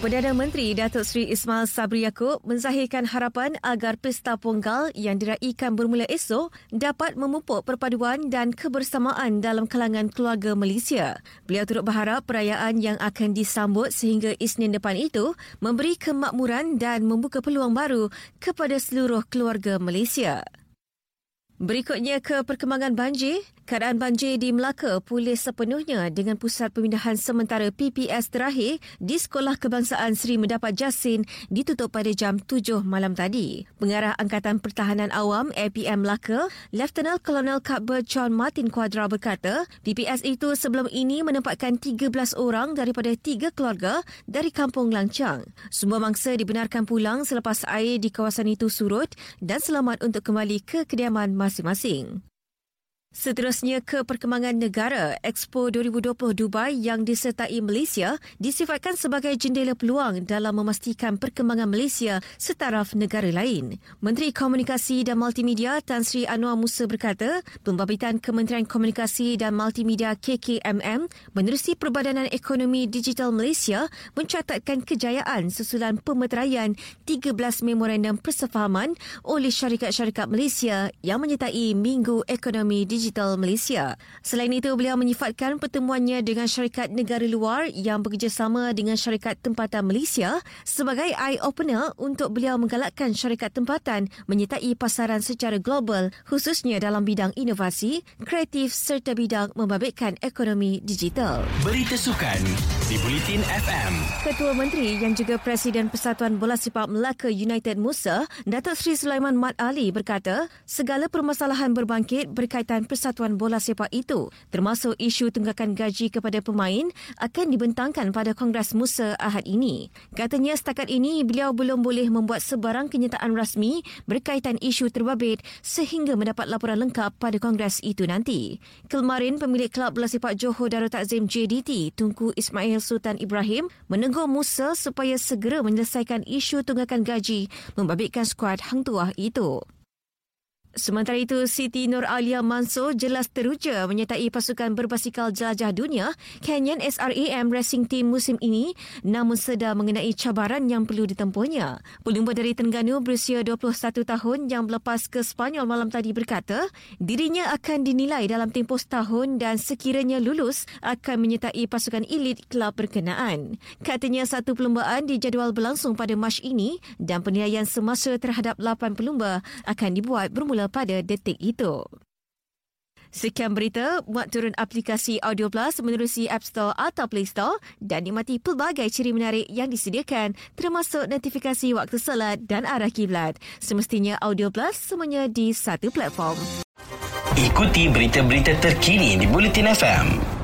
Perdana Menteri Datuk Seri Ismail Sabri Yaakob menzahirkan harapan agar Pesta Ponggal yang diraikan bermula esok dapat memupuk perpaduan dan kebersamaan dalam kalangan keluarga Malaysia. Beliau turut berharap perayaan yang akan disambut sehingga Isnin depan itu memberi kemakmuran dan membuka peluang baru kepada seluruh keluarga Malaysia. Berikutnya ke perkembangan banjir. Keadaan banjir di Melaka pulih sepenuhnya dengan pusat pemindahan sementara PPS terakhir di Sekolah Kebangsaan Seri Mendapat Jasin ditutup pada jam 7 malam tadi. Pengarah Angkatan Pertahanan Awam APM Melaka, Lieutenant Colonel Cuthbert John Martin Quadra berkata, PPS itu sebelum ini menempatkan 13 orang daripada tiga keluarga dari Kampung Langcang. Semua mangsa dibenarkan pulang selepas air di kawasan itu surut dan selamat untuk kembali ke kediaman masing-masing. Seterusnya ke perkembangan negara, Expo 2020 Dubai yang disertai Malaysia disifatkan sebagai jendela peluang dalam memastikan perkembangan Malaysia setaraf negara lain. Menteri Komunikasi dan Multimedia Tan Sri Anwar Musa berkata, Pembabitian Kementerian Komunikasi dan Multimedia KKMM menerusi Perbadanan Ekonomi Digital Malaysia mencatatkan kejayaan susulan pemeteraian 13 memorandum persefahaman oleh syarikat-syarikat Malaysia yang menyertai Minggu Ekonomi Digital Digital Malaysia. Selain itu, beliau menyifatkan pertemuannya dengan syarikat negara luar yang bekerjasama dengan syarikat tempatan Malaysia sebagai eye-opener untuk beliau menggalakkan syarikat tempatan menyertai pasaran secara global khususnya dalam bidang inovasi, kreatif serta bidang membabitkan ekonomi digital. Berita sukan di Bulletin FM. Ketua Menteri yang juga Presiden Persatuan Bola Sepak Melaka United Musa, Datuk Seri Sulaiman Mat Ali berkata, segala permasalahan berbangkit berkaitan Persatuan Bola Sepak itu, termasuk isu tunggakan gaji kepada pemain, akan dibentangkan pada Kongres Musa Ahad ini. Katanya setakat ini beliau belum boleh membuat sebarang kenyataan rasmi berkaitan isu terbabit sehingga mendapat laporan lengkap pada Kongres itu nanti. Kemarin, pemilik Kelab Bola Sepak Johor Darul Takzim JDT, Tunku Ismail Sultan Ibrahim, menegur Musa supaya segera menyelesaikan isu tunggakan gaji membabitkan skuad Hang Tuah itu. Sementara itu, Siti Nur Alia Mansur jelas teruja menyertai pasukan berbasikal jelajah dunia Canyon SRAM Racing Team musim ini namun sedar mengenai cabaran yang perlu ditempuhnya. Pelumba dari Terengganu berusia 21 tahun yang berlepas ke Spanyol malam tadi berkata dirinya akan dinilai dalam tempoh setahun dan sekiranya lulus akan menyertai pasukan elit kelab berkenaan. Katanya satu perlumbaan dijadual berlangsung pada Mac ini dan penilaian semasa terhadap 8 pelumba akan dibuat bermula bermula pada detik itu. Sekian berita, muat turun aplikasi Audio Plus menerusi App Store atau Play Store dan nikmati pelbagai ciri menarik yang disediakan termasuk notifikasi waktu solat dan arah kiblat. Semestinya Audio Plus semuanya di satu platform. Ikuti berita-berita terkini di Bulletin FM.